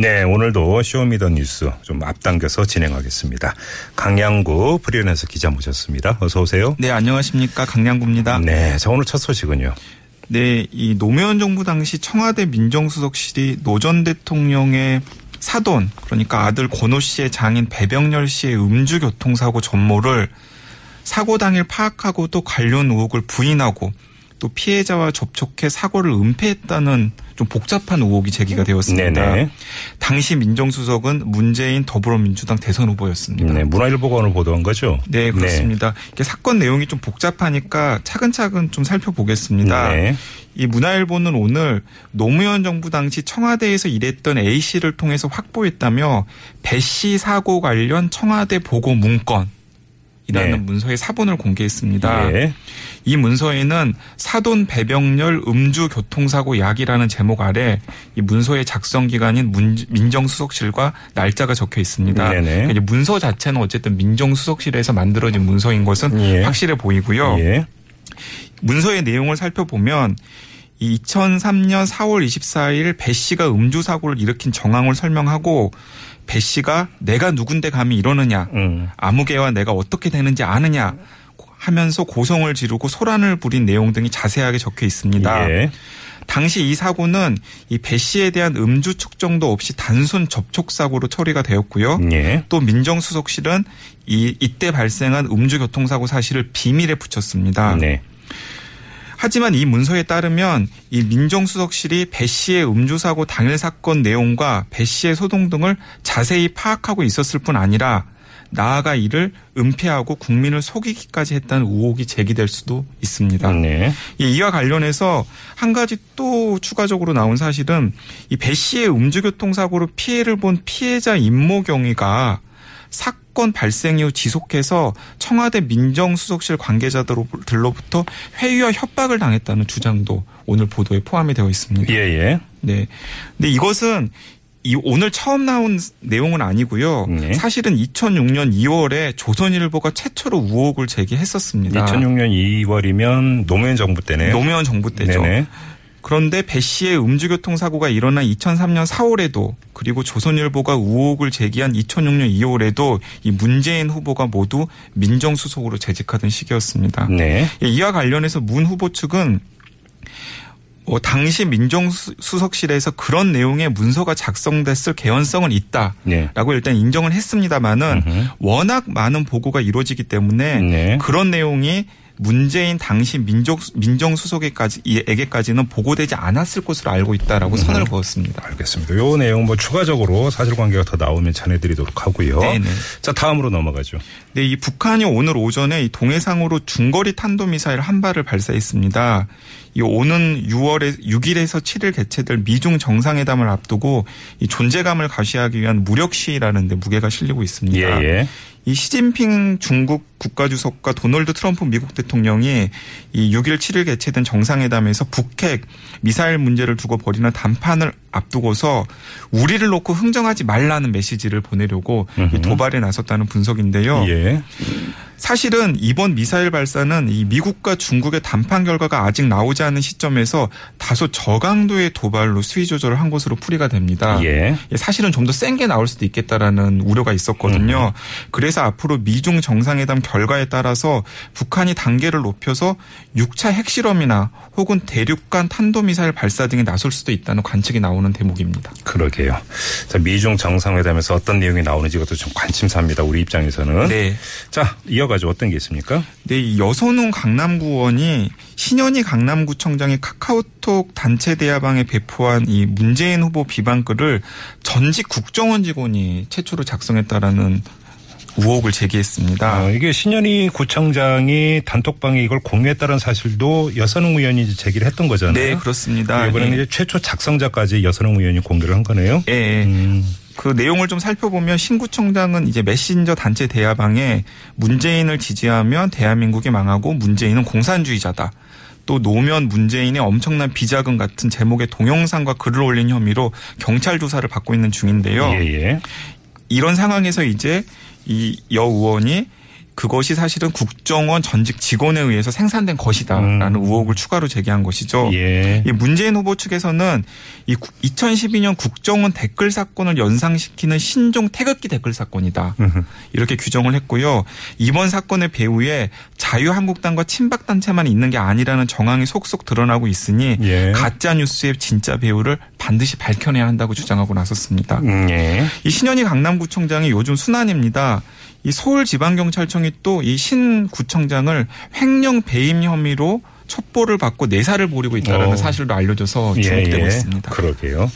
네, 오늘도 쇼미더뉴스 좀 앞당겨서 진행하겠습니다. 강양구 프리랜서 기자 모셨습니다. 어서 오세요. 네, 안녕하십니까. 강량구입니다. 네, 자 오늘 첫 소식은요. 네, 이 노무현 정부 당시 청와대 민정수석실이 노 전 대통령의 사돈, 그러니까 아들 권오 씨의 장인 배병렬 씨의 음주 교통사고 전모를 사고 당일 파악하고 또 관련 의혹을 부인하고 또 피해자와 접촉해 사고를 은폐했다는 좀 복잡한 의혹이 제기가 되었습니다. 네네. 당시 민정수석은 문재인 더불어민주당 대선 후보였습니다. 네, 문화일보가 보도한 거죠. 네, 그렇습니다. 이게 사건 내용이 좀 복잡하니까 차근차근 좀 살펴보겠습니다. 네. 이 문화일보는 오늘 노무현 정부 당시 청와대에서 일했던 A 씨를 통해서 확보했다며 배 씨 사고 관련 청와대 보고 문건. 이라는 네. 문서의 사본을 공개했습니다. 예. 이 문서에는 사돈 배병렬 음주 교통사고 약이라는 제목 아래 이 문서의 작성 기간인 문- 민정수석실과 날짜가 적혀 있습니다. 네네. 그러니까 이제 문서 자체는 어쨌든 민정수석실에서 만들어진 문서인 것은 예. 확실해 보이고요. 예. 문서의 내용을 살펴보면 이 2003년 4월 24일 배 씨가 음주 사고를 일으킨 정황을 설명하고 배 씨가 내가 누군데 감히 이러느냐 음. 아무개와 내가 어떻게 되는지 아느냐 하면서 고성을 지르고 소란을 부린 내용 등이 자세하게 적혀 있습니다. 예. 당시 이 사고는 이 배 씨에 대한 음주 측정도 없이 단순 접촉 사고로 처리가 되었고요. 예. 또 민정수석실은 이 이때 발생한 음주 교통사고 사실을 비밀에 붙였습니다. 네. 하지만 이 문서에 따르면 이 민정수석실이 배 씨의 음주사고 당일 사건 내용과 배 씨의 소동 등을 자세히 파악하고 있었을 뿐 아니라 나아가 이를 은폐하고 국민을 속이기까지 했다는 의혹이 제기될 수도 있습니다. 네. 이 이와 관련해서 한 가지 또 추가적으로 나온 사실은 이 배 씨의 음주교통사고로 피해를 본 피해자 임모 경위가 사건 발생 이후 지속해서 청와대 민정수석실 관계자들로부터 회유와 협박을 당했다는 주장도 오늘 보도에 포함이 되어 있습니다. 예, 예. 네. 근데 이것은 이 오늘 처음 나온 내용은 아니고요. 네. 사실은 2006년 2월에 조선일보가 최초로 우혹을 제기했었습니다. 2006년 2월이면 노무현 정부 때네요. 노무현 정부 때죠. 네네. 그런데 배 씨의 음주교통 사고가 일어난 2003년 4월에도 그리고 조선일보가 우혹을 제기한 2006년 2월에도 이 문재인 후보가 모두 민정수석으로 재직하던 시기였습니다. 네. 예, 이와 관련해서 문 후보 측은 어, 당시 민정수석실에서 그런 내용의 문서가 작성됐을 개연성은 있다라고 네. 일단 인정을 했습니다마는. 워낙 많은 보고가 이루어지기 때문에 네. 그런 내용이 문재인 당시 민족 민정수석에까지 에게까지는 보고되지 않았을 것으로 알고 있다라고 선을 그었습니다. 알겠습니다. 요 내용 뭐 추가적으로 사실관계가 더 나오면 전해드리도록 하고요. 네네. 자 다음으로 넘어가죠. 네, 이 북한이 오늘 오전에 이 동해상으로 중거리 탄도미사일 한 발을 발사했습니다. 이 오는 6월에 6일에서 7일 개최될 미중 정상회담을 앞두고 이 존재감을 과시하기 위한 무력 시위라는데 무게가 실리고 있습니다. 예, 예. 이 시진핑 중국 국가주석과 도널드 트럼프 미국 대통령이 이 6일 7일 개최된 정상회담에서 북핵 미사일 문제를 두고 벌이는 담판을 앞두고서 우리를 놓고 흥정하지 말라는 메시지를 보내려고 이 도발에 나섰다는 분석인데요. 예. 사실은 이번 미사일 발사는 이 미국과 중국의談判 결과가 아직 나오지 않은 시점에서 다소 저강도의 도발로 수위 조절을 한 것으로 풀이가 됩니다. 예. 사실은 좀 더 센 게 나올 수도 있겠다라는 우려가 있었거든요. 그래서 앞으로 미중 정상회담 결과에 따라서 북한이 단계를 높여서 6차 핵실험이나 혹은 대륙간 탄도미사일 발사 등에 나설 수도 있다는 관측이 나오는 대목입니다. 그러게요. 자, 미중 정상회담에서 어떤 내용이 나오는지 이것도 좀 관심사입니다. 우리 입장에서는. 네. 자, 이어 가죠. 어떤 게 있습니까? 네, 이 여선웅 강남구원이 신현희 강남구청장이 카카오톡 단체 대화방에 배포한 이 문재인 후보 비방글을 전직 국정원 직원이 최초로 작성했다라는 의혹을 제기했습니다. 아, 이게 신현희 구청장이 단톡방에 이걸 공유했다는 사실도 여선웅 의원이 제기를 했던 거잖아요. 네, 그렇습니다. 이번에는 예. 이제 최초 작성자까지 여선웅 의원이 공개를 한 거네요. 예, 예. 음, 그 내용을 좀 살펴보면 신구청장은 이제 메신저 단체 대화방에 문재인을 지지하면 대한민국이 망하고 문재인은 공산주의자다. 또 노면 문재인의 엄청난 비자금 같은 제목의 동영상과 글을 올린 혐의로 경찰 조사를 받고 있는 중인데요. 예, 예. 이런 상황에서 이제 이 여 의원이 그것이 사실은 국정원 전직 직원에 의해서 생산된 것이다라는 음. 의혹을 추가로 제기한 것이죠. 예. 이 문재인 후보 측에서는 이 2012년 국정원 댓글 사건을 연상시키는 신종 태극기 댓글 사건이다. 음흠. 이렇게 규정을 했고요. 이번 사건의 배후에 자유한국당과 친박 단체만 있는 게 아니라는 정황이 속속 드러나고 있으니 예. 가짜 뉴스의 진짜 배후를 반드시 밝혀내야 한다고 주장하고 나섰습니다. 음, 예. 이 신현희 강남구청장이 요즘 순환입니다. 이 서울지방경찰청 이 또 이 신 구청장을 횡령 배임 혐의로 첩보를 받고 내사를 벌이고 있다는 어. 사실로 알려져서 주목되고 있습니다. 그러게요.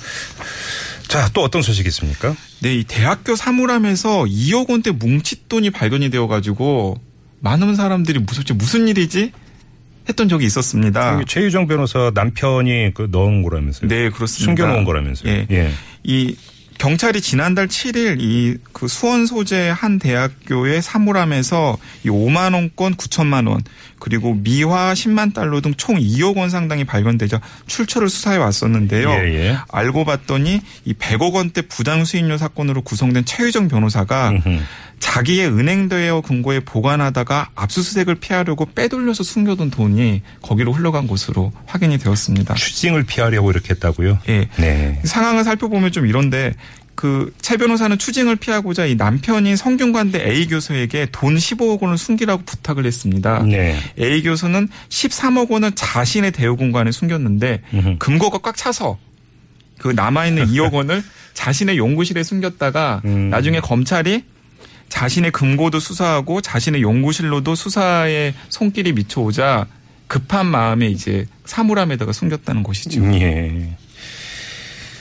자, 또 어떤 소식이 있습니까? 네, 이 대학교 사물함에서 2억 원대 뭉칫돈이 발견이 되어가지고 많은 사람들이 무섭지 무슨 일이지 했던 적이 있었습니다. 여기 최유정 변호사 남편이 그 넣은 거라면서요? 네, 그렇습니다. 숨겨놓은 거라면서요? 예. 예. 이 경찰이 지난달 7일 이 그 수원 소재 한 대학교의 사물함에서 이 5만 원권 9천만 원 그리고 미화 10만 달러 등 총 2억 원 상당이 발견되자 출처를 수사해 왔었는데요. 예, 예. 알고 봤더니 이 100억 원대 부당 수익료 사건으로 구성된 최유정 변호사가 음흠. 자기의 은행 대여 금고에 보관하다가 압수수색을 피하려고 빼돌려서 숨겨둔 돈이 거기로 흘러간 것으로 확인이 되었습니다. 추징을 피하려고 이렇게 했다고요? 예. 네. 상황을 살펴보면 좀 이런데 그최 변호사는 추징을 피하고자 이 남편인 성균관대 A 교수에게 돈 15억 원을 숨기라고 부탁을 했습니다. 네. A 교수는 13억 원을 자신의 대여 공간에 숨겼는데 음흠. 금고가 꽉 차서 그 남아 있는 2억 원을 자신의 연구실에 숨겼다가 음. 나중에 검찰이 자신의 금고도 수사하고 자신의 연구실로도 수사에 손길이 미쳐오자 급한 마음에 이제 사물함에다가 숨겼다는 것이죠. 음, 예.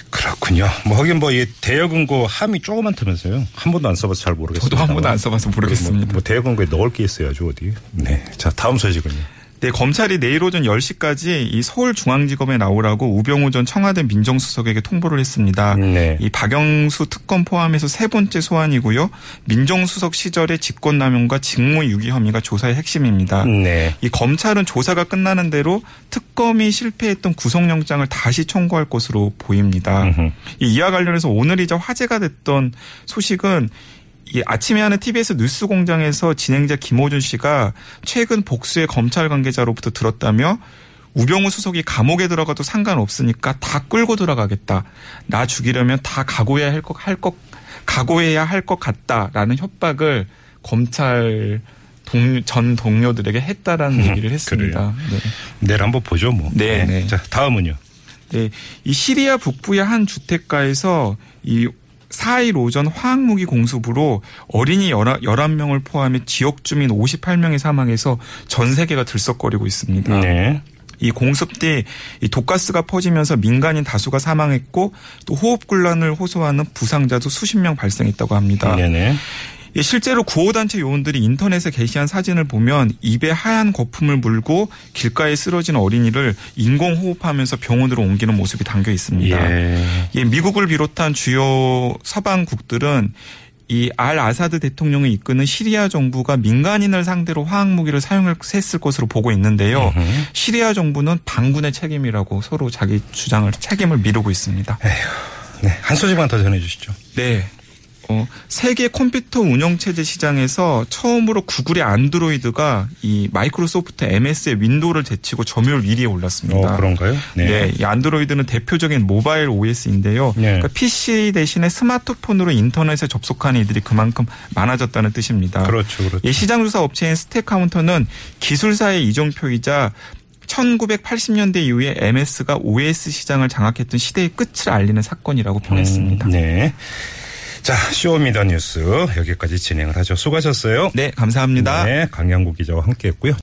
그렇군요. 뭐 하긴 뭐 이 대여금고 함이 조그만다면서요. 한 번도 안 써봐서 잘 모르겠어요. 저도 한 번도 안 써봐서 모르겠습니다. 뭐, 뭐 대여금고에 넣을 게 있어야죠 어디. 네. 자 다음 소식은요. 네, 검찰이 내일 오전 10시까지 이 서울중앙지검에 나오라고 우병우 전 청와대 민정수석에게 통보를 했습니다. 네. 이 박영수 특검 포함해서 세 번째 소환이고요. 민정수석 시절의 직권남용과 직무유기 혐의가 조사의 핵심입니다. 네. 이 검찰은 조사가 끝나는 대로 특검이 실패했던 구속영장을 다시 청구할 것으로 보입니다. 음흠. 이 이와 관련해서 오늘이자 화제가 됐던 소식은 이 아침에 하는 TBS 뉴스 공장에서 진행자 김호준 씨가 최근 복수의 검찰 관계자로부터 들었다며 우병우 수석이 감옥에 들어가도 상관없으니까 다 끌고 들어가겠다. 나 죽이려면 다 각오해야 할 것, 할 것, 각오해야 할 것 같다라는 협박을 검찰 동, 전 동료들에게 했다라는 얘기를 했습니다. 네. 내일 한번 보죠 뭐. 네, 네. 자 다음은요. 네, 이 시리아 북부의 한 주택가에서 이 4일 오전 화학무기 공습으로 어린이 11명을 포함해 지역 주민 58명이 사망해서 전 세계가 들썩거리고 있습니다. 네. 이 공습 뒤이 독가스가 퍼지면서 민간인 다수가 사망했고 또 호흡곤란을 호소하는 부상자도 수십 명 발생했다고 합니다. 네네. 예, 실제로 구호단체 요원들이 인터넷에 게시한 사진을 보면 입에 하얀 거품을 물고 길가에 쓰러진 어린이를 인공호흡하면서 병원으로 옮기는 모습이 담겨 있습니다. 예. 예, 미국을 비롯한 주요 서방국들은 이알 아사드 대통령을 이끄는 시리아 정부가 민간인을 상대로 화학 무기를 사용했을 것으로 보고 있는데요. 시리아 정부는 반군의 책임이라고 서로 자기 주장을 책임을 미루고 있습니다. 네. 한 소식만 더 전해 주시죠. 네. 어, 세계 컴퓨터 운영체제 시장에서 처음으로 구글의 안드로이드가 이 마이크로소프트 MS의 윈도우를 제치고 점유율 1위에 올랐습니다. 어 그런가요? 네. 이 안드로이드는 대표적인 모바일 OS인데요. 네. 그러니까 PC 대신에 스마트폰으로 인터넷에 접속하는 이들이 그만큼 많아졌다는 뜻입니다. 그렇죠, 그렇죠. 이 시장조사 업체인 스탯카운터는 기술사의 이정표이자 1980년대 이후에 MS가 OS 시장을 장악했던 시대의 끝을 알리는 사건이라고 평했습니다. 음, 네. 자, 쇼미더 뉴스 여기까지 진행을 하죠. 수고하셨어요. 네, 감사합니다. 네, 강양구 기자와 함께 했고요.